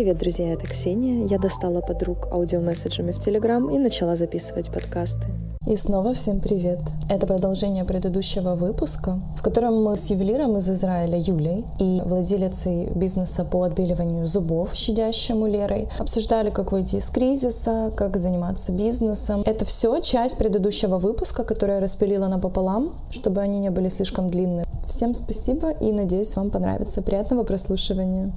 Привет, друзья, это Ксения. Я достала подруг аудиомесседжами в Телеграм и начала записывать подкасты. И снова всем привет! Это продолжение предыдущего выпуска, в котором мы с ювелиром из Израиля Юлей и владелицей бизнеса по отбеливанию зубов, щадящему Лерой, обсуждали, как выйти из кризиса, как заниматься бизнесом. Это все часть предыдущего выпуска, который я распилила напополам, чтобы они не были слишком длинные. Всем спасибо и надеюсь, вам понравится. Приятного прослушивания.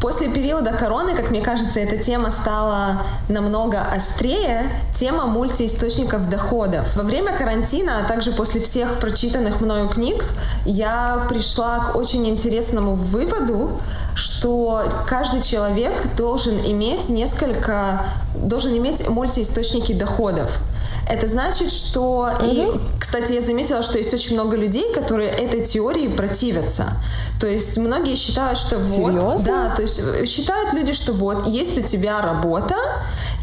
После периода короны, как мне кажется, эта тема стала намного острее. Тема мультиисточников доходов. Во время карантина, а также после всех прочитанных мною книг, я пришла к очень интересному выводу, что каждый человек должен иметь несколько, должен иметь мультиисточники доходов. Это значит, что... Угу. И, кстати, я заметила, что есть очень много людей, которые этой теории противятся. То есть многие считают, что вот... Серьезно? Да, то есть э, считают люди, что вот есть у тебя работа,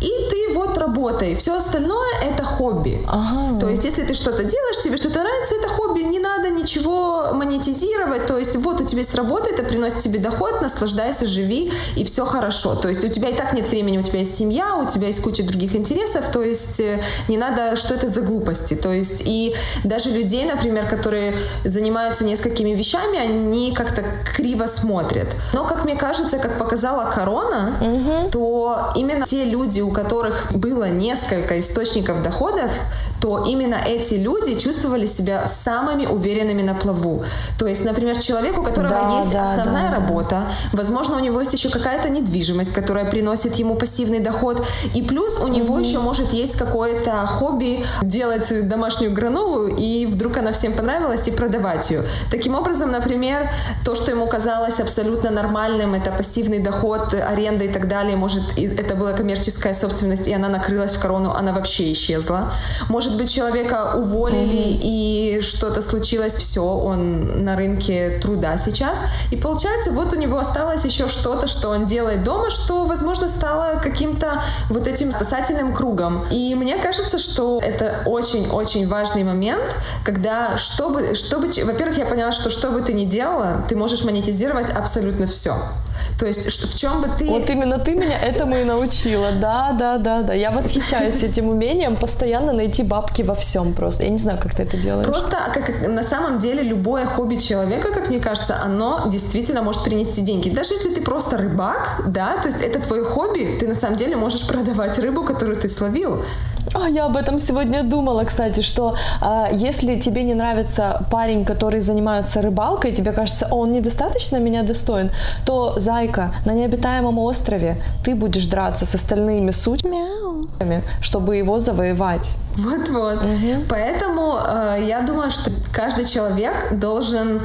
и ты вот работай. Все остальное это хобби. Ага. То есть, если ты что-то делаешь, тебе что-то нравится, это хобби, ничего монетизировать. То есть, вот у тебя есть работа, это приносит тебе доход, наслаждайся, живи, и все хорошо. То есть, у тебя и так нет времени, у тебя есть семья, у тебя есть куча других интересов, то есть, э, не надо, что это за глупости. То есть, и даже людей, например, которые занимаются несколькими вещами, они как-то криво смотрят. Но, как мне кажется, как показала корона, угу. то именно те люди, у которых было несколько источников доходов, то именно эти люди чувствовали себя самыми уверенными на плаву. То есть, например, человек, у которого да, есть да, основная да, работа, возможно, у него есть еще какая-то недвижимость, которая приносит ему пассивный доход, и плюс у него mm-hmm. еще может есть какое-то хобби делать домашнюю гранулу, и вдруг она всем понравилась, и продавать ее. Таким образом, например, то, что ему казалось абсолютно нормальным, это пассивный доход, аренда и так далее, может, это была коммерческая собственность, и она накрылась в корону, она вообще исчезла. Может быть, человека уволили, mm-hmm. и что-то случилось, все, он на рынке труда сейчас. И получается, вот у него осталось еще что-то, что он делает дома, что, возможно, стало каким-то вот этим спасательным кругом. И мне кажется, что это очень-очень важный момент, когда, чтобы, чтобы, во-первых, я поняла, что что бы ты ни делала, ты можешь монетизировать абсолютно все. То есть в чем бы ты... Вот именно ты меня этому и научила. Да, да, да, да. Я восхищаюсь этим умением постоянно найти бабки во всем просто. Я не знаю, как ты это делаешь. Просто как на самом деле любое хобби человека, как мне кажется, оно действительно может принести деньги. Даже если ты просто рыбак, да, то есть это твое хобби, ты на самом деле можешь продавать рыбу, которую ты словил. А я об этом сегодня думала, кстати, что а, если тебе не нравится парень, который занимается рыбалкой, тебе кажется, он недостаточно меня достоин, то, зайка, на необитаемом острове ты будешь драться с остальными сучками, чтобы его завоевать. Вот-вот. Угу. Поэтому э, я думаю, что каждый человек должен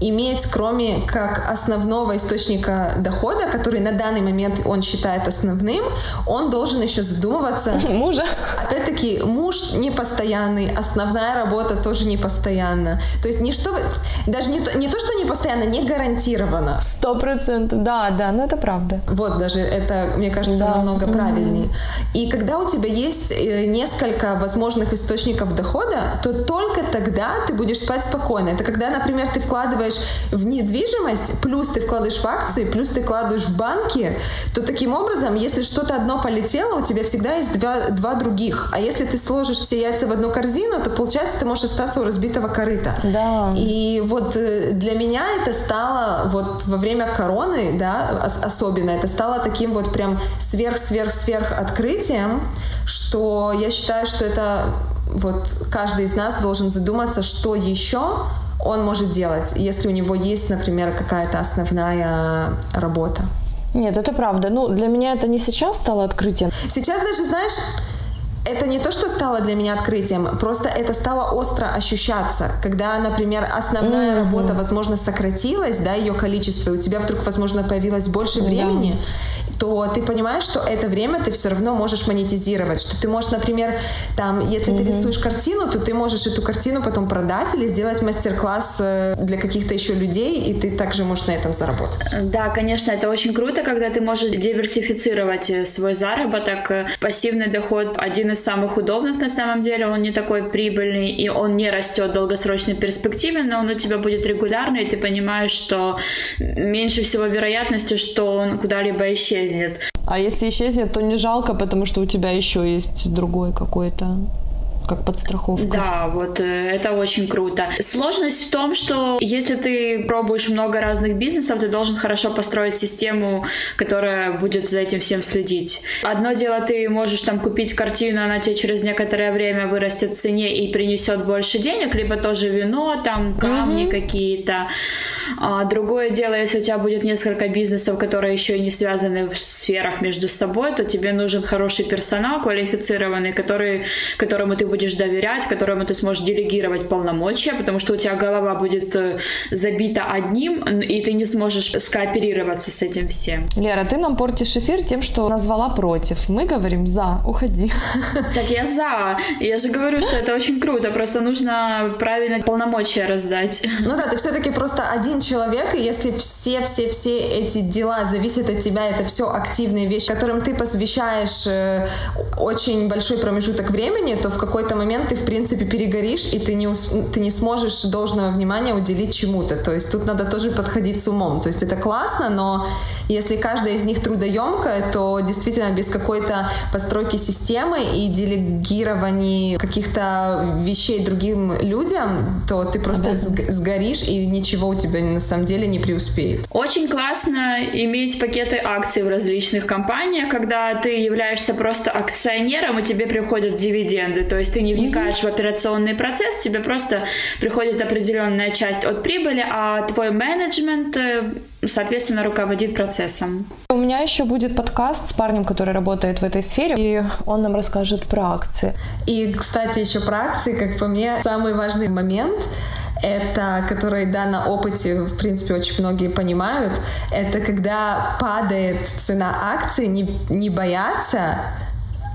иметь, кроме как основного источника дохода, который на данный момент он считает основным, он должен еще задумываться. Мужа. Опять-таки, муж не постоянный, основная работа тоже не постоянно. То есть не что, даже не то, не то, что не постоянно, не гарантированно. Сто процентов, да, да, но это правда. Вот даже это, мне кажется, да. намного mm-hmm. правильнее. И когда у тебя есть э, несколько возможных источников дохода, то только тогда ты будешь спать спокойно. Это когда, например, ты вкладываешь вкладываешь в недвижимость, плюс ты вкладываешь в акции, плюс ты вкладываешь в банки, то таким образом, если что-то одно полетело, у тебя всегда есть два, два других. А если ты сложишь все яйца в одну корзину, то получается ты можешь остаться у разбитого корыта. Да. И вот э, для меня это стало вот во время короны, да, особенно, это стало таким вот прям сверх-сверх-сверх открытием, что я считаю, что это вот каждый из нас должен задуматься, что еще он может делать, если у него есть, например, какая-то основная работа. Нет, это правда. Ну, для меня это не сейчас стало открытием. Сейчас даже, знаешь, это не то, что стало для меня открытием, просто это стало остро ощущаться, когда, например, основная mm-hmm. работа, возможно, сократилась, да, ее количество, и у тебя вдруг, возможно, появилось больше времени, то ты понимаешь, что это время ты все равно можешь монетизировать, что ты можешь, например, там, если mm-hmm. ты рисуешь картину, то ты можешь эту картину потом продать или сделать мастер-класс э, для каких-то еще людей, и ты также можешь на этом заработать. Да, конечно, это очень круто, когда ты можешь диверсифицировать э, свой заработок. Пассивный доход один из самых удобных на самом деле, он не такой прибыльный, и он не растет в долгосрочной перспективе, но он у тебя будет регулярный, и ты понимаешь, что меньше всего вероятности, что он куда-либо исчезнет. А если исчезнет, то не жалко, потому что у тебя еще есть другой какой-то как подстраховка. Да, вот э, это очень круто. Сложность в том, что если ты пробуешь много разных бизнесов, ты должен хорошо построить систему, которая будет за этим всем следить. Одно дело, ты можешь там купить картину, она тебе через некоторое время вырастет в цене и принесет больше денег, либо тоже вино, там камни угу. какие-то. А другое дело, если у тебя будет несколько бизнесов, которые еще не связаны в сферах между собой, то тебе нужен хороший персонал, квалифицированный, который, которому ты будешь доверять, которому ты сможешь делегировать полномочия, потому что у тебя голова будет э, забита одним, и ты не сможешь скооперироваться с этим всем. Лера, ты нам портишь эфир тем, что назвала против. Мы говорим за, уходи. Так я за. Я же говорю, что это очень круто, просто нужно правильно полномочия раздать. Ну да, ты все-таки просто один человек, и если все-все-все эти дела зависят от тебя, это все активные вещи, которым ты посвящаешь э, очень большой промежуток времени, то в какой-то какой-то момент ты, в принципе, перегоришь, и ты не, ты не сможешь должного внимания уделить чему-то. То есть тут надо тоже подходить с умом. То есть это классно, но если каждая из них трудоемкая, то действительно без какой-то постройки системы и делегирования каких-то вещей другим людям, то ты просто да. сгоришь, и ничего у тебя на самом деле не преуспеет. Очень классно иметь пакеты акций в различных компаниях, когда ты являешься просто акционером, и тебе приходят дивиденды. То есть ты не вникаешь mm-hmm. в операционный процесс, тебе просто приходит определенная часть от прибыли, а твой менеджмент, э, соответственно, руководит процессом. У меня еще будет подкаст с парнем, который работает в этой сфере, и он нам расскажет про акции. И, кстати, еще про акции, как по мне, самый важный момент это, который, да, на опыте, в принципе, очень многие понимают, это когда падает цена акций, не, не бояться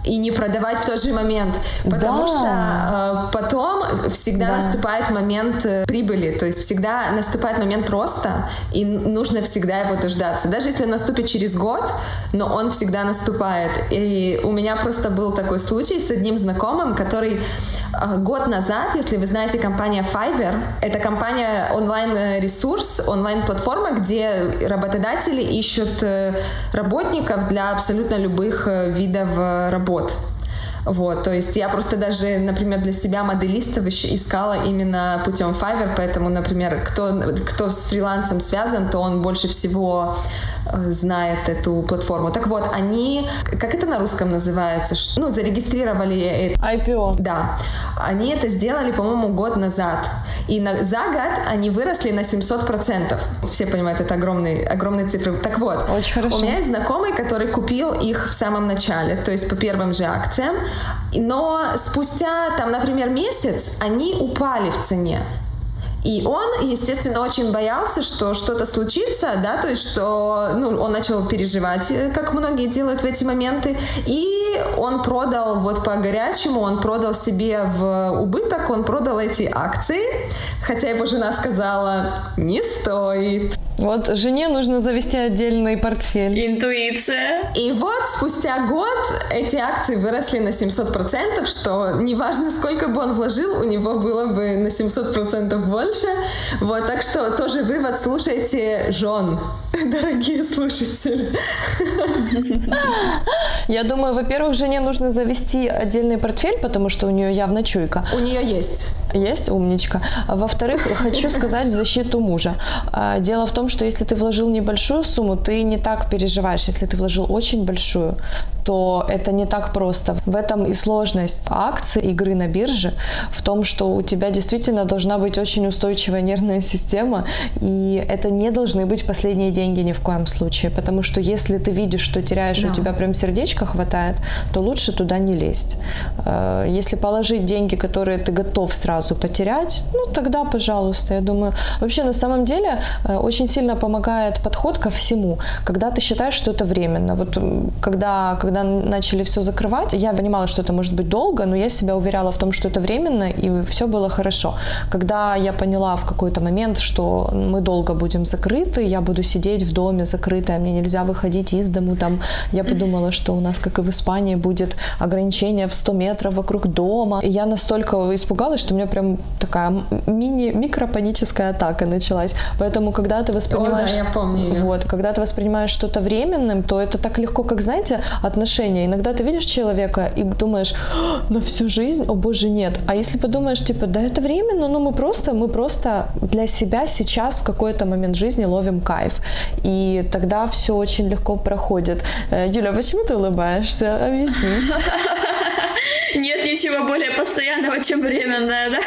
и не продавать в тот же момент, потому да. что э, потом всегда да. наступает момент э, прибыли, то есть всегда наступает момент роста, и нужно всегда его дождаться. Даже если он наступит через год, но он всегда наступает. И у меня просто был такой случай с одним знакомым, который э, год назад, если вы знаете, компания Fiverr, это компания онлайн-ресурс, онлайн-платформа, где работодатели ищут э, работников для абсолютно любых э, видов работы работ. Вот, то есть я просто даже, например, для себя моделистов искала именно путем Fiverr, поэтому, например, кто, кто с фрилансом связан, то он больше всего э, знает эту платформу. Так вот, они, как это на русском называется, ну, зарегистрировали... IPO. Да. Они это сделали, по-моему, год назад. И на, за год они выросли на 700%. Все понимают, это огромные, огромные цифры. Так вот, Очень хорошо. у меня есть знакомый, который купил их в самом начале, то есть по первым же акциям. Но спустя, там, например, месяц они упали в цене. И он, естественно, очень боялся, что что-то случится, да, то есть что, ну, он начал переживать, э, как многие делают в эти моменты, и он продал вот по горячему, он продал себе в убыток, он продал эти акции, хотя его жена сказала, не стоит. Вот жене нужно завести отдельный портфель. Интуиция. И вот спустя год эти акции выросли на 700%, что неважно, сколько бы он вложил, у него было бы на 700% больше. Вот, так что тоже вывод, слушайте жен, дорогие слушатели. Я думаю, во-первых, жене нужно завести отдельный портфель, потому что у нее явно чуйка. У нее есть. Есть, умничка. А во-вторых, хочу сказать в защиту мужа. А, дело в том, что если ты вложил небольшую сумму, ты не так переживаешь. Если ты вложил очень большую, то это не так просто. В этом и сложность акций, игры на бирже, в том, что у тебя действительно должна быть очень устойчивая нервная система, и это не должны быть последние деньги ни в коем случае, потому что если ты видишь, что теряешь, да. у тебя прям сердечко хватает, то лучше туда не лезть. Э, если положить деньги, которые ты готов сразу потерять, ну тогда, пожалуйста, я думаю. Вообще, на самом деле, э, очень сильно помогает подход ко всему, когда ты считаешь, что это временно. Вот когда, когда начали все закрывать, я понимала, что это может быть долго, но я себя уверяла в том, что это временно, и все было хорошо. Когда я поняла в какой-то момент, что мы долго будем закрыты, я буду сидеть в доме закрытая, мне нельзя выходить из дому, там, я подумала, что у нас, как и в Испании, будет ограничение в 100 метров вокруг дома. И я настолько испугалась, что у меня прям такая мини-микропаническая атака началась. Поэтому, когда ты воспринимаешь... О, да, я помню. Вот, когда ты воспринимаешь что-то временным, то это так легко, как, знаете, отношения. Иногда ты видишь человека и думаешь, на всю жизнь, о боже, нет. А если подумаешь, типа, да это временно, ну мы просто, мы просто для себя сейчас в какой-то момент жизни ловим кайф. И тогда все очень легко проходит. Э, Юля, почему ты улыбаешься? Объяснись. Нет ничего более постоянного, чем временное, да?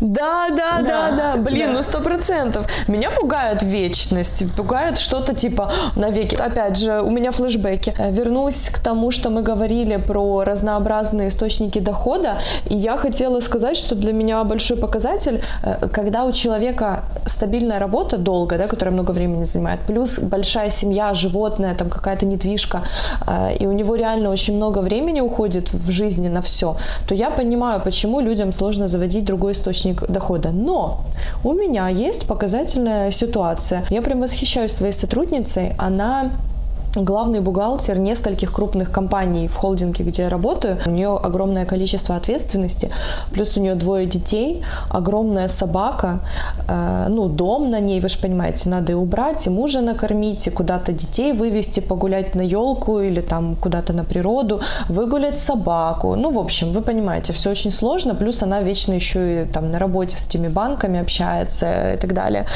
Да, да, да, да, блин, да. ну сто процентов. Меня пугает вечность, пугает что-то типа навеки. Опять же, у меня флешбеки. Э, вернусь к тому, что мы говорили про разнообразные источники дохода, и я хотела сказать, что для меня большой показатель, э, когда у человека стабильная работа долго, да, которая много времени занимает, плюс большая семья, животное, там какая-то недвижка, э, и у него реально очень много времени уходит в жизни на все, то я понимаю, почему людям сложно заводить другой источник источник дохода. Но у меня есть показательная ситуация. Я прям восхищаюсь своей сотрудницей. Она главный бухгалтер нескольких крупных компаний в холдинге, где я работаю. У нее огромное количество ответственности, плюс у нее двое детей, огромная собака, э, ну, дом на ней, вы же понимаете, надо и убрать, и мужа накормить, и куда-то детей вывести, погулять на елку или там куда-то на природу, выгулять собаку. Ну, в общем, вы понимаете, все очень сложно, плюс она вечно еще и там на работе с этими банками общается и так далее.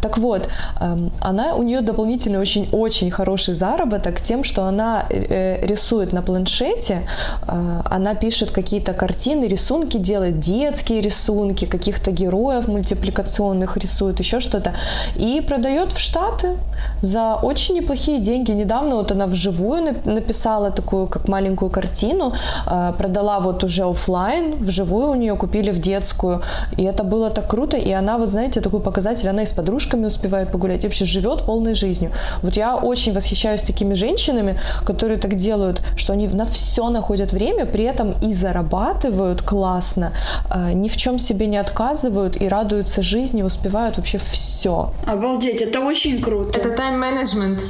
Так вот, э, она, у нее дополнительный очень-очень хороший заработок, заработок тем, что она э, рисует на планшете, э, она пишет какие-то картины, рисунки делает, детские рисунки, каких-то героев мультипликационных рисует, еще что-то, и продает в Штаты за очень неплохие деньги. Недавно вот она вживую написала такую, как маленькую картину, э, продала вот уже офлайн, вживую у нее купили в детскую, и это было так круто, и она вот, знаете, такой показатель, она и с подружками успевает погулять, вообще живет полной жизнью. Вот я очень восхищаюсь таким такими женщинами, которые так делают, что они на все находят время, при этом и зарабатывают классно, э, ни в чем себе не отказывают и радуются жизни, успевают вообще все. Обалдеть, это очень круто. Это тайм-менеджмент.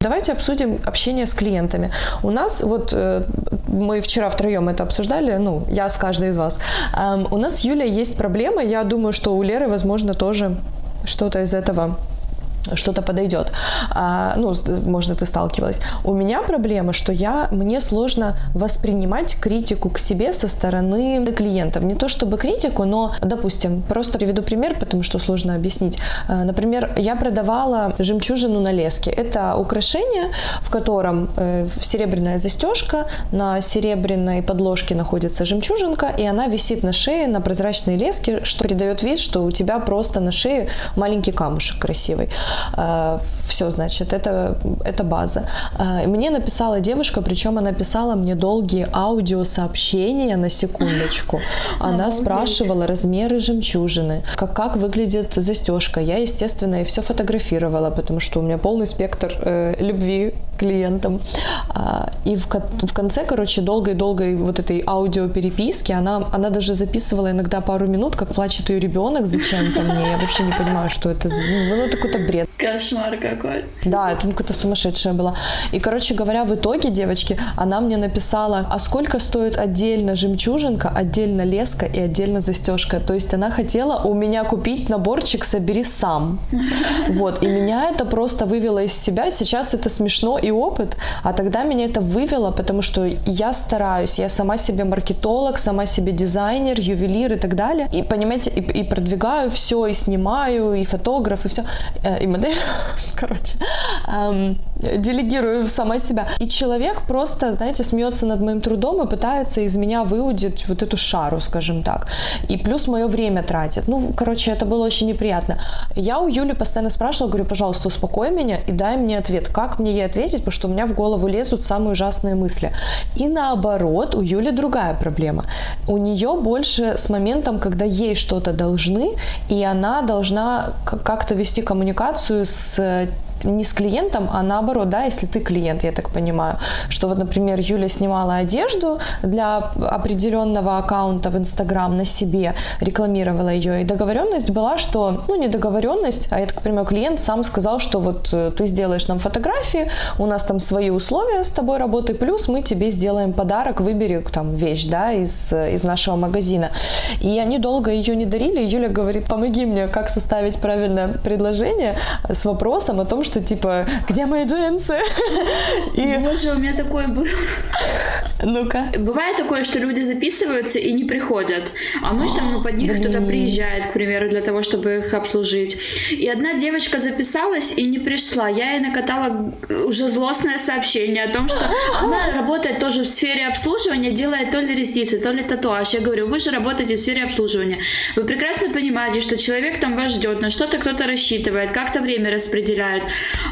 Давайте обсудим общение с клиентами. У нас вот э, мы вчера втроем это обсуждали, ну, я с каждой из вас. Эм, у нас с Юлей есть проблема, я думаю, что у Леры, возможно, тоже что-то из этого что-то подойдет. А, ну, может, ты сталкивалась. У меня проблема, что я, мне сложно воспринимать критику к себе со стороны клиентов. Не то чтобы критику, но, допустим, просто приведу пример, потому что сложно объяснить. А, например, я продавала жемчужину на леске. Это украшение, в котором э, серебряная застежка, на серебряной подложке находится жемчужинка, и она висит на шее на прозрачной леске, что придает вид, что у тебя просто на шее маленький камушек красивый. Э, Все, значит, это, это база. Э, мне написала девушка, причем она писала мне долгие аудиосообщения на секундочку. Она спрашивала размеры жемчужины, как, как выглядит застежка. Я, естественно, и все фотографировала, потому что у меня полный спектр э, любви к клиентам. А, и в, в конце, короче, долгой-долгой вот этой аудиопереписки она, она даже записывала иногда пару минут, как плачет ее ребенок зачем-то мне. Я вообще не понимаю, что это за... Ну, это какой-то бред бред. Кошмар какой. Да, это ну, какая-то сумасшедшая была. И, короче говоря, в итоге, девочки, она мне написала, а сколько стоит отдельно жемчужинка, отдельно леска и отдельно застежка. То есть она хотела у меня купить наборчик «Собери сам». Вот, и меня это просто вывело из себя. Сейчас это смешно и опыт, а тогда меня это вывело, потому что я стараюсь, я сама себе маркетолог, сама себе дизайнер, ювелир и так далее, и, понимаете, и, и продвигаю все, и снимаю, и фотограф, и все, э, и модель, короче, делегирую сама себя. И человек просто, знаете, смеется над моим трудом и пытается из меня выудить вот эту шару, скажем так. И плюс мое время тратит. Ну, короче, это было очень неприятно. Я у Юли постоянно спрашивала, говорю, пожалуйста, успокой меня и дай мне ответ. Как мне ей ответить, потому что у меня в голову лезут самые ужасные мысли. И наоборот, у Юли другая проблема. У нее больше с моментом, когда ей что-то должны, и она должна как-то вести коммуникацию с не с клиентом, а наоборот, да, если ты клиент, я так понимаю, что вот, например, Юля снимала одежду для определенного аккаунта в Инстаграм на себе, рекламировала ее, и договоренность была, что, ну, не договоренность, а это, к примеру, клиент сам сказал, что вот э, ты сделаешь нам фотографии, у нас там свои условия с тобой работы, плюс мы тебе сделаем подарок, выбери там вещь, да, из, из нашего магазина. И они долго ее не дарили, Юля говорит, помоги мне, как составить правильное предложение с вопросом о том, что что типа, где мои джинсы? И... Боже, у меня такое было. Ну-ка. Бывает такое, что люди записываются и не приходят, а мы там ну, под них кто-то приезжает, к примеру, для того, чтобы их обслужить. И одна девочка записалась и не пришла. Я ей накатала уже злостное сообщение о том, что она работает тоже в сфере обслуживания, делает то ли ресницы, то ли татуаж. Я говорю, вы же работаете в сфере обслуживания. Вы прекрасно понимаете, что человек там вас ждет, на что-то кто-то рассчитывает, как-то время распределяет.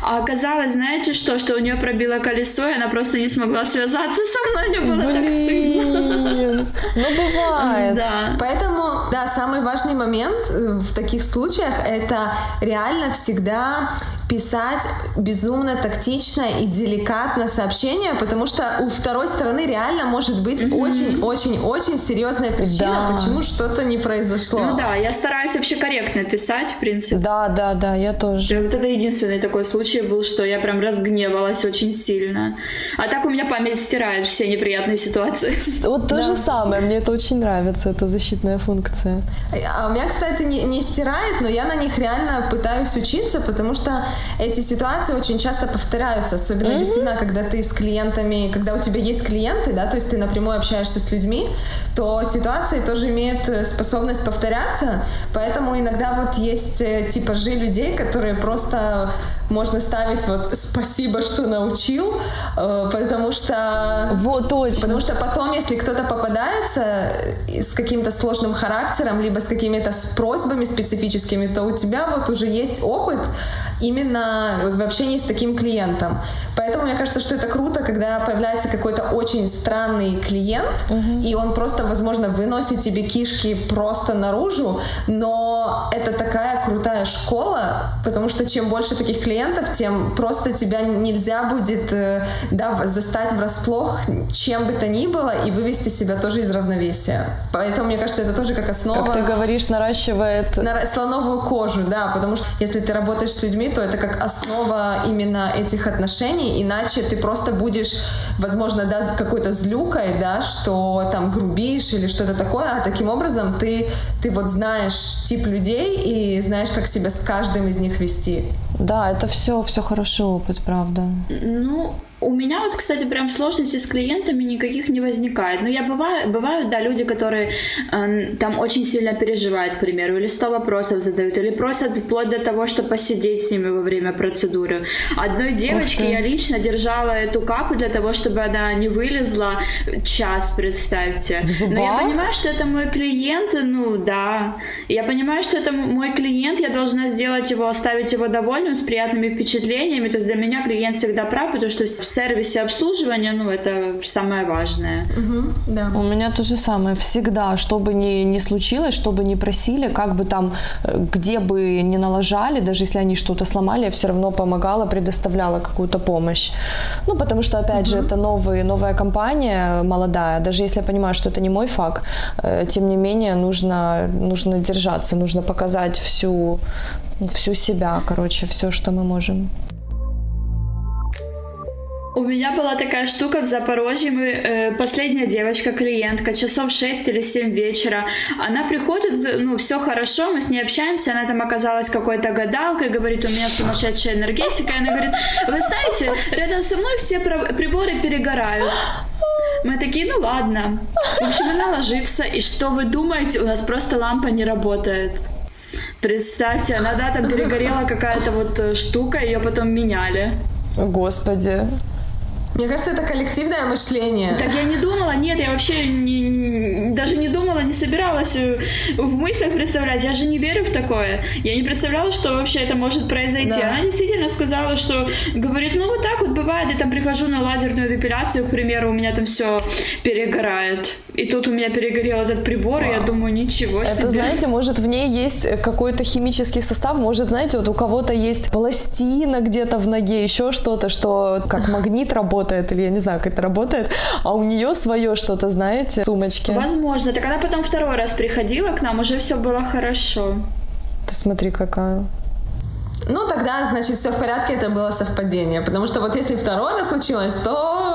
А оказалось, знаете что, что у нее пробило колесо, и она просто не смогла связаться со мной, мне было Блин. так стыдно. Ну, бывает. Да. Поэтому, да, самый важный момент э, в таких случаях это реально всегда писать безумно тактично и деликатно сообщение, потому что у второй стороны реально может быть очень-очень-очень mm-hmm. серьезная причина, да. почему что-то не произошло. Ну да, я стараюсь вообще корректно писать, в принципе. Да, да, да, я тоже. Вот это единственный такой случай был, что я прям разгневалась очень сильно. А так у меня память стирает все неприятные ситуации. Вот то да. же самое, мне это очень нравится, эта защитная функция. А у меня, кстати, не, не стирает, но я на них реально пытаюсь учиться, потому что эти ситуации очень часто повторяются, особенно mm-hmm. действительно, когда ты с клиентами, когда у тебя есть клиенты, да, то есть ты напрямую общаешься с людьми, то ситуации тоже имеют э, способность повторяться, поэтому иногда вот есть э, типажи людей, которые просто можно ставить вот спасибо, что научил, э, потому что... Вот, точно. Потому что потом, если кто-то попадается с каким-то сложным характером, либо с какими-то с просьбами специфическими, то у тебя вот уже есть опыт именно в общении с таким клиентом. Поэтому мне кажется, что это круто, когда появляется какой-то очень странный клиент, угу. и он просто, возможно, выносит тебе кишки просто наружу, но это такая крутая школа, потому что чем больше таких клиентов, тем просто тебя нельзя будет э, да, застать врасплох чем бы то ни было и вывести себя тоже из равновесия. Поэтому, мне кажется, это тоже как основа... Как ты говоришь, наращивает... На слоновую кожу, да, потому что если ты работаешь с людьми, то это как основа именно этих отношений, иначе ты просто будешь, возможно, да, какой-то злюкой, да, что там грубишь или что-то такое, а таким образом ты, ты вот знаешь тип людей и знаешь, как себя с каждым из них вести. Да, это все, все хороший опыт, правда. Ну, у меня вот, кстати, прям сложностей с клиентами никаких не возникает. Но я бываю, бывают, да, люди, которые э, там очень сильно переживают, к примеру, или 100 вопросов задают, или просят вплоть до того, чтобы посидеть с ними во время процедуры. Одной девочке я лично держала эту капу для того, чтобы она не вылезла час, представьте. Но я понимаю, что это мой клиент, ну да. Я понимаю, что это мой клиент, я должна сделать его, оставить его довольным, с приятными впечатлениями. То есть для меня клиент всегда прав, потому что сервисе обслуживания, ну, это самое важное. Угу, да. У меня то же самое. Всегда, что бы ни, ни случилось, что бы ни просили, как бы там, э, где бы ни налажали, даже если они что-то сломали, я все равно помогала, предоставляла какую-то помощь. Ну, потому что, опять угу. же, это новый, новая компания, молодая. Даже если я понимаю, что это не мой факт, э, тем не менее, нужно, нужно держаться, нужно показать всю, всю себя, короче, все, что мы можем. У меня была такая штука в Запорожье. Мы, э, последняя девочка, клиентка, часов 6 или 7 вечера. Она приходит, ну, все хорошо, мы с ней общаемся. Она там оказалась какой-то гадалкой, говорит, у меня сумасшедшая энергетика. И она говорит, вы знаете, рядом со мной все приборы перегорают. Мы такие, ну ладно. В общем, она ложится, и что вы думаете, у нас просто лампа не работает. Представьте, она, да, там перегорела какая-то вот э, штука, ее потом меняли. Господи. Мне кажется, это коллективное мышление. Так я не думала, нет, я вообще не, даже не думала, не собиралась э, в мыслях представлять. Я же не верю в такое. Я не представляла, что вообще это может произойти. Да. Она действительно сказала, что говорит, ну вот так вот бывает, я там прихожу на лазерную депиляцию, к примеру, у меня там все перегорает. И тут у меня перегорел этот прибор, Вау. и я думаю, ничего себе. Это, знаете, может, в ней есть какой-то химический состав, может, знаете, вот у кого-то есть пластина где-то в ноге, еще что-то, что как магнит работает, или я не знаю, как это работает, а у нее свое что-то, знаете, сумочки. Возможно. Так она потом второй раз приходила к нам, уже все было хорошо. Ты смотри, какая. Ну, тогда, значит, все в порядке, это было совпадение. Потому что вот если второй раз случилось, то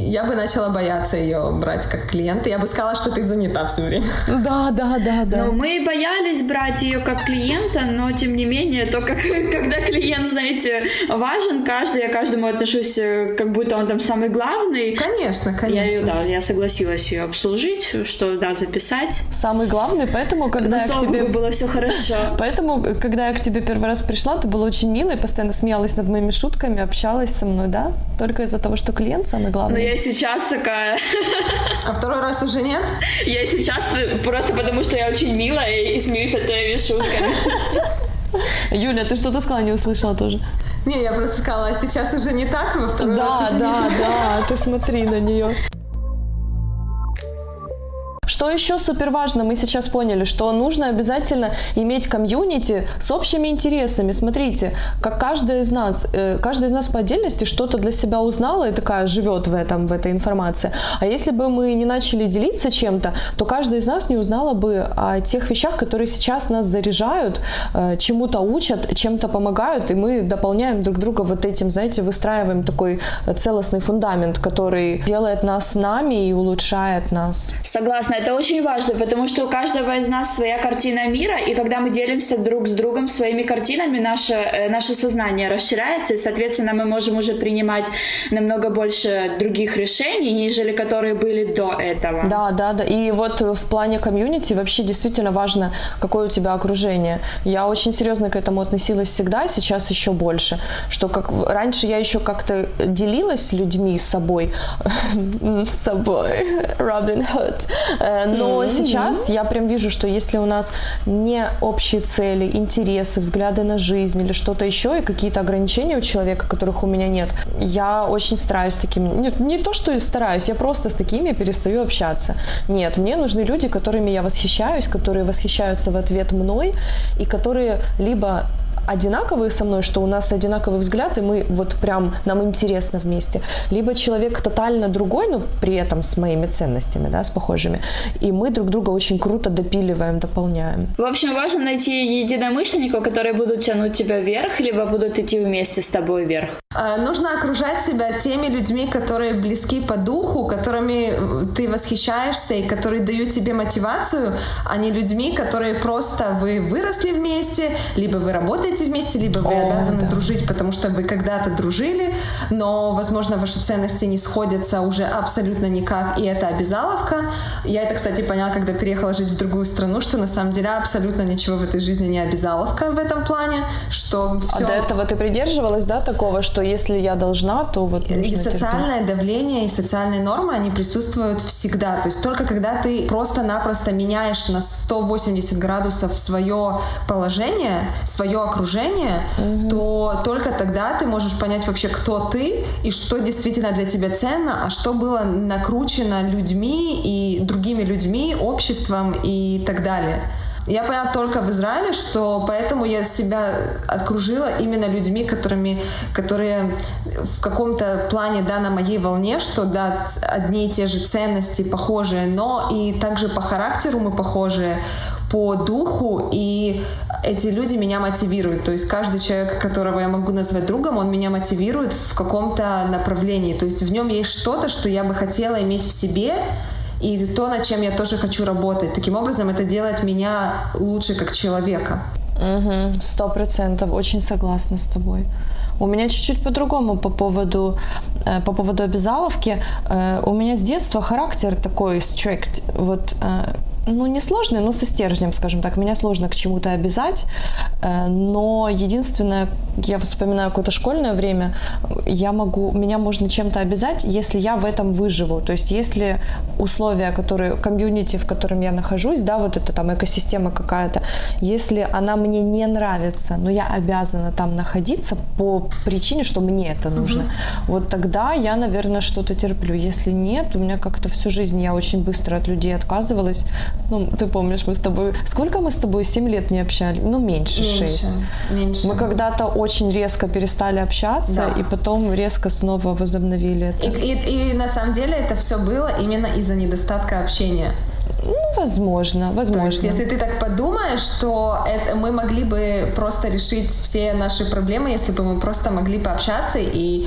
я бы начала бояться ее брать как клиента. Я бы сказала, что ты занята все время. Да, да, да, да. Ну, мы боялись брать ее как клиента, но тем не менее, то как когда клиент, знаете, важен каждый, я к каждому отношусь, э, как будто он там самый главный. Конечно, конечно. Я, да, я согласилась ее обслужить, что да, записать. Самый главный, поэтому, когда но, я к тебе... было все хорошо. Поэтому, когда я к тебе первый раз пришла, ты была очень милой, постоянно смеялась над моими шутками, общалась со мной, да? Только из-за того, что клиент самый главный я сейчас такая. А второй раз уже нет? Я сейчас просто потому, что я очень милая и, и смеюсь над твоими шутками. Юля, ты что-то сказала, не услышала тоже? Не, я просто сказала, а сейчас уже не так, во второй да, раз уже да, не Да, да, ты смотри на нее. Что еще супер важно, мы сейчас поняли, что нужно обязательно иметь комьюнити с общими интересами. Смотрите, как каждая из нас, э, каждая из нас по отдельности что-то для себя узнала и такая живет в этом, в этой информации. А если бы мы не начали делиться чем-то, то каждая из нас не узнала бы о тех вещах, которые сейчас нас заряжают, э, чему-то учат, чем-то помогают, и мы дополняем друг друга вот этим, знаете, выстраиваем такой целостный фундамент, который делает нас нами и улучшает нас. Согласна, это очень важно, потому что у каждого из нас своя картина мира, и когда мы делимся друг с другом своими картинами, наше, э, наше сознание расширяется, и, соответственно, мы можем уже принимать намного больше других решений, нежели которые были до этого. Да, да, да. И вот в плане комьюнити вообще действительно важно, какое у тебя окружение. Я очень серьезно к этому относилась всегда, сейчас еще больше. Что как раньше я еще как-то делилась с людьми, с собой, с собой, Робин Худ, но mm-hmm. сейчас я прям вижу, что если у нас не общие цели, интересы, взгляды на жизнь или что-то еще, и какие-то ограничения у человека, которых у меня нет, я очень стараюсь такими... Нет, не то, что стараюсь, я просто с такими перестаю общаться. Нет, мне нужны люди, которыми я восхищаюсь, которые восхищаются в ответ мной, и которые либо одинаковые со мной, что у нас одинаковый взгляд, и мы вот прям, нам интересно вместе. Либо человек тотально другой, но при этом с моими ценностями, да, с похожими. И мы друг друга очень круто допиливаем, дополняем. В общем, важно найти единомышленников, которые будут тянуть тебя вверх, либо будут идти вместе с тобой вверх. А, нужно окружать себя теми людьми, которые близки по духу, которыми э, ты восхищаешься и которые дают тебе мотивацию, а не людьми, которые просто вы выросли вместе, либо вы работаете вместе, либо вы О, обязаны да. дружить, потому что вы когда-то дружили, но, возможно, ваши ценности не сходятся уже абсолютно никак, и это обязаловка. Я это, кстати, поняла, когда переехала жить в другую страну, что на самом деле абсолютно ничего в этой жизни не обязаловка в этом плане, что все... А до этого ты придерживалась, да, такого, что что если я должна, то вот И социальное терпеть. давление, и социальные нормы, они присутствуют всегда. То есть только когда ты просто-напросто меняешь на 180 градусов свое положение, свое окружение, угу. то только тогда ты можешь понять вообще, кто ты и что действительно для тебя ценно, а что было накручено людьми и другими людьми, обществом и так далее. Я поняла только в Израиле, что поэтому я себя окружила именно людьми, которыми, которые в каком-то плане, да, на моей волне, что, да, одни и те же ценности похожие, но и также по характеру мы похожие, по духу, и эти люди меня мотивируют. То есть каждый человек, которого я могу назвать другом, он меня мотивирует в каком-то направлении. То есть в нем есть что-то, что я бы хотела иметь в себе, и то, над чем я тоже хочу работать. Таким образом, это делает меня лучше как человека. Сто процентов, очень согласна с тобой. У меня чуть-чуть по-другому по поводу, э, по поводу обязаловки. Э, у меня с детства характер такой strict. Вот э, ну, не сложный, но со стержнем, скажем так. Меня сложно к чему-то обязать, но единственное, я вспоминаю какое-то школьное время, я могу, меня можно чем-то обязать, если я в этом выживу. То есть, если условия, которые, комьюнити, в котором я нахожусь, да, вот это там экосистема какая-то, если она мне не нравится, но я обязана там находиться по причине, что мне это нужно, угу. вот тогда я, наверное, что-то терплю. Если нет, у меня как-то всю жизнь я очень быстро от людей отказывалась, ну, ты помнишь, мы с тобой... Сколько мы с тобой? Семь лет не общались? Ну, меньше, меньше шесть. Меньше. Мы когда-то очень резко перестали общаться, да. и потом резко снова возобновили это. И, и, и на самом деле это все было именно из-за недостатка общения. Ну, возможно, возможно. То есть, если ты так подумаешь, что это, мы могли бы просто решить все наши проблемы, если бы мы просто могли пообщаться и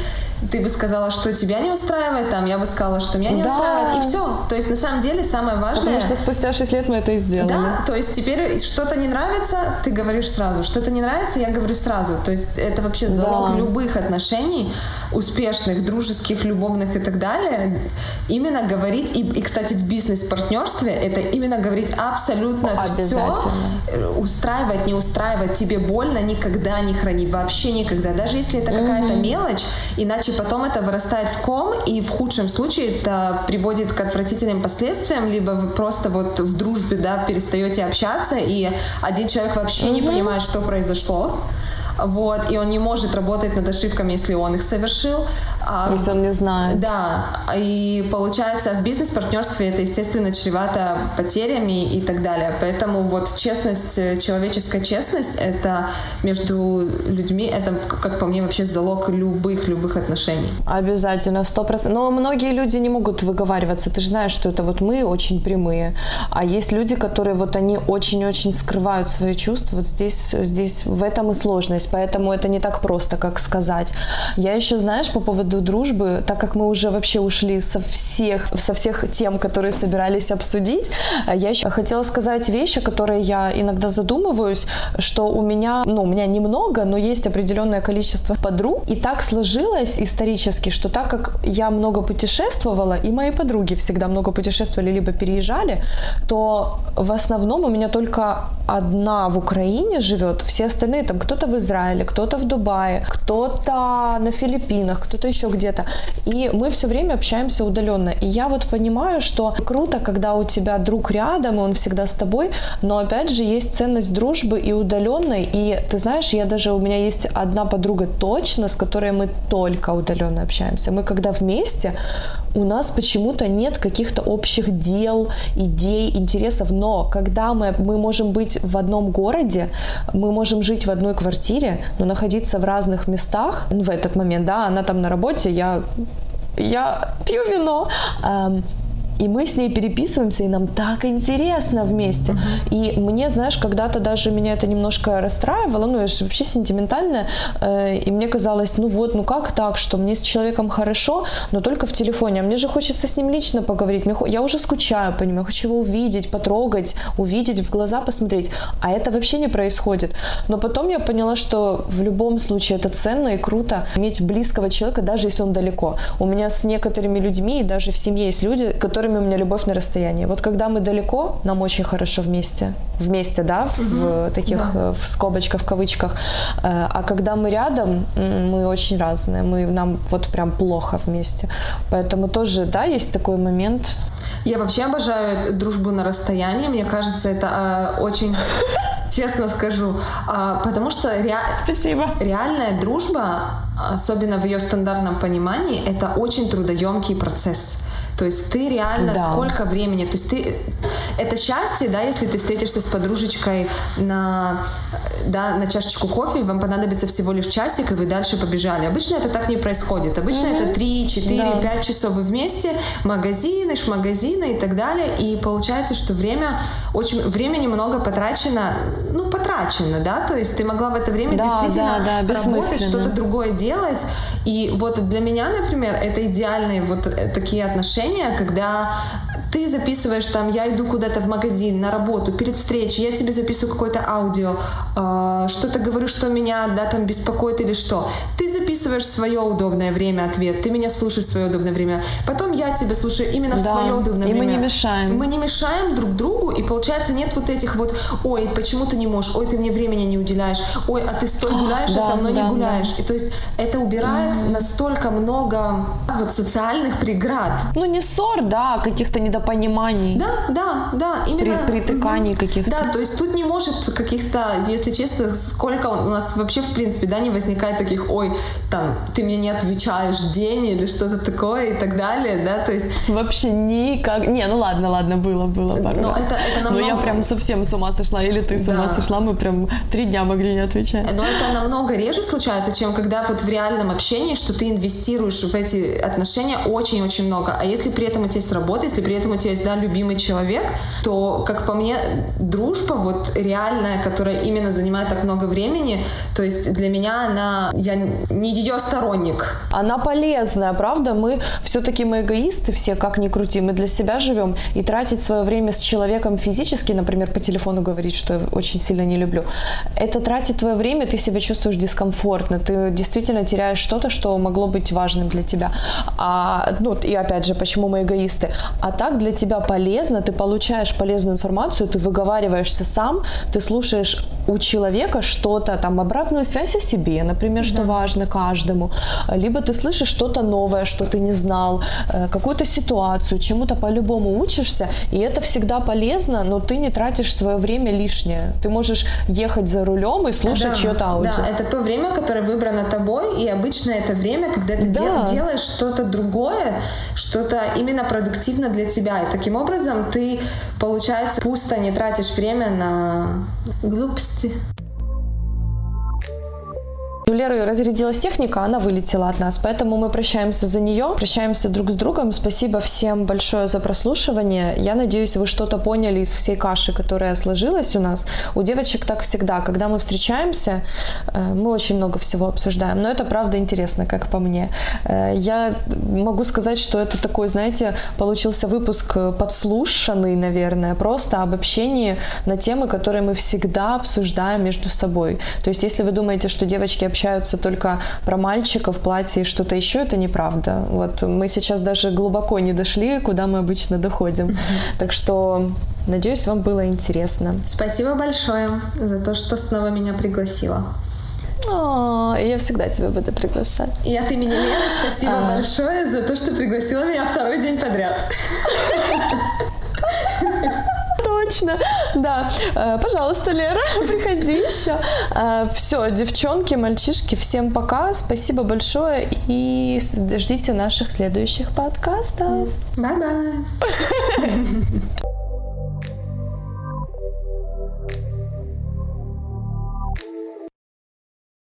ты бы сказала, что тебя не устраивает, там, я бы сказала, что меня не да. устраивает, и все. То есть, на самом деле, самое важное... Потому что спустя 6 лет мы это и сделали. Да, то есть, теперь что-то не нравится, ты говоришь сразу. Что-то не нравится, я говорю сразу. То есть, это вообще залог да. любых отношений, успешных, дружеских, любовных и так далее. Именно говорить, и, и кстати, в бизнес-партнерстве это именно говорить абсолютно все. Устраивать, не устраивать, тебе больно, никогда не храни, вообще никогда. Даже если это какая-то мелочь, иначе потом это вырастает в ком, и в худшем случае это приводит к отвратительным последствиям, либо вы просто вот в дружбе, да, перестаете общаться, и один человек вообще mm-hmm. не понимает, что произошло вот, и он не может работать над ошибками, если он их совершил. А, если он не знает. Да, и получается в бизнес-партнерстве это, естественно, чревато потерями и так далее. Поэтому вот честность, человеческая честность, это между людьми, это, как по мне, вообще залог любых-любых отношений. Обязательно, сто процентов. Но многие люди не могут выговариваться. Ты же знаешь, что это вот мы очень прямые. А есть люди, которые вот они очень-очень скрывают свои чувства. Вот здесь, здесь в этом и сложность, поэтому это не так просто, как сказать. Я еще, знаешь, по поводу дружбы, так как мы уже вообще ушли со всех, со всех тем, которые собирались обсудить, я еще хотела сказать вещи, которые я иногда задумываюсь, что у меня, ну, у меня немного, но есть определенное количество подруг, и так сложилось исторически, что так как я много путешествовала, и мои подруги всегда много путешествовали, либо переезжали, то в основном у меня только одна в Украине живет, все остальные там кто-то в Израиле, кто-то в Дубае, кто-то на Филиппинах, кто-то еще где-то. И мы все время общаемся удаленно. И я вот понимаю, что круто, когда у тебя друг рядом, и он всегда с тобой, но опять же есть ценность дружбы и удаленной. И ты знаешь, я даже, у меня есть одна подруга точно, с которой мы только удаленно общаемся. Мы когда вместе, у нас почему-то нет каких-то общих дел, идей, интересов, но когда мы, мы можем быть в одном городе, мы можем жить в одной квартире, но находиться в разных местах в этот момент, да, она там на работе, я я пью вино, и мы с ней переписываемся, и нам так интересно вместе. Uh-huh. И мне, знаешь, когда-то даже меня это немножко расстраивало, ну, я же вообще сентиментальная, э, и мне казалось, ну вот, ну как так, что мне с человеком хорошо, но только в телефоне, а мне же хочется с ним лично поговорить, мне, я уже скучаю по нему, я хочу его увидеть, потрогать, увидеть, в глаза посмотреть, а это вообще не происходит. Но потом я поняла, что в любом случае это ценно и круто иметь близкого человека, даже если он далеко. У меня с некоторыми людьми, и даже в семье есть люди, которыми у меня любовь на расстоянии. Вот когда мы далеко, нам очень хорошо вместе. Вместе, да, в, угу, в таких, да. Э, в скобочках, в кавычках. Э, а когда мы рядом, мы очень разные. Мы, нам вот прям плохо вместе. Поэтому тоже, да, есть такой момент. Я вообще обожаю дружбу на расстоянии. Мне кажется, это э, очень честно скажу. А, потому что ре... Спасибо. реальная дружба, особенно в ее стандартном понимании, это очень трудоемкий процесс. То есть ты реально да. сколько времени, то есть ты это счастье, да, если ты встретишься с подружечкой на да, на чашечку кофе, вам понадобится всего лишь часик, и вы дальше побежали. Обычно это так не происходит. Обычно mm-hmm. это 3, 4, да. 5 часов вы вместе, магазины, шмагазины и так далее. И получается, что время, очень, времени много потрачено, ну, потрачено да, то есть ты могла в это время да, действительно да, да, работать, что-то другое делать. И вот для меня, например, это идеальные вот э, такие отношения, когда ты записываешь там, я иду куда-то в магазин, на работу, перед встречей, я тебе записываю какое-то аудио, э, что-то говорю, что меня, да, там беспокоит или что. Ты записываешь в свое удобное время ответ, ты меня слушаешь в свое удобное время. Потом я тебя слушаю именно в да, свое удобное и время. мы не мешаем. Мы не мешаем друг другу, и получается нет вот этих вот, ой, почему ты не можешь, ой, ты мне времени не уделяешь, ой, а ты стой гуляешь, а да, со мной да, не гуляешь. да. И то есть это убирает mm-hmm. настолько много вот социальных преград. Ну не ссор, да, а каких-то недопониманий. Да, да, да, именно. При, притыканий каких-то. Да, то есть тут не может каких-то, если честно, сколько у нас вообще в принципе, да, не возникает таких, ой, там, ты мне не отвечаешь день или что-то такое и так далее, да, то есть... Вообще никак, не, ну ладно, ладно, было, было пару Но раз. это, это намного... Но я прям совсем с ума сошла, или ты с ума Да. сошла, мы прям три дня могли не отвечать. Но это намного реже случается, чем когда вот в реальном общении, что ты инвестируешь в эти отношения очень-очень много. А если при этом у тебя есть работа, если при этом у тебя есть, да, любимый человек, то, как по мне, дружба вот реальная, которая именно занимает так много времени, то есть для меня она, я не ее сторонник. Она полезная, правда? Мы все-таки мы эгоисты все, как ни крути, мы для себя живем. И тратить свое время с человеком физически, например, по телефону говорить, что я очень сильно не люблю, это тратит твое время, ты себя чувствуешь дискомфортно, ты действительно теряешь что-то, что могло быть важным для тебя. А, ну, и опять же, почему мы эгоисты? А так для тебя полезно, ты получаешь полезную информацию, ты выговариваешься сам, ты слушаешь у человека что-то, там, обратную связь о себе, например, что важно каждому, либо ты слышишь что-то новое, что ты не знал, э, какую-то ситуацию, чему-то по-любому учишься, и это всегда полезно, но ты не тратишь свое время лишнее. Ты можешь ехать за рулем и слушать Да, чье-то аудио. Да, это то время, которое выбрано тобой, и обычно это время, когда ты Да. дел- делаешь что-то другое, что-то именно продуктивно для тебя. И таким образом ты, получается, пусто не тратишь время на глупости. У Леры разрядилась техника, она вылетела от нас, поэтому мы прощаемся за нее, прощаемся друг с другом. Спасибо всем большое за прослушивание. Я надеюсь, вы что-то поняли из всей каши, которая сложилась у нас. У девочек так всегда, когда мы встречаемся, э, мы очень много всего обсуждаем, но это правда интересно, как по мне. Э, Я могу сказать, что это такой, знаете, получился выпуск э, подслушанный, наверное, просто об общении на темы, которые мы всегда обсуждаем между собой. То есть, если вы думаете, что девочки общаются только про мальчиков, платье и что-то еще, это неправда. Вот мы сейчас даже глубоко не дошли, куда мы обычно доходим. Так что, надеюсь, вам было интересно. Спасибо большое за то, что снова меня пригласила. О, я всегда тебя буду приглашать. И от имени Лены спасибо А. большое за то, что пригласила меня второй день подряд. Точно, да. Э, Пожалуйста, Лера, приходи еще. Все, девчонки, мальчишки, всем пока. Спасибо большое и ждите наших следующих подкастов. Bye-bye.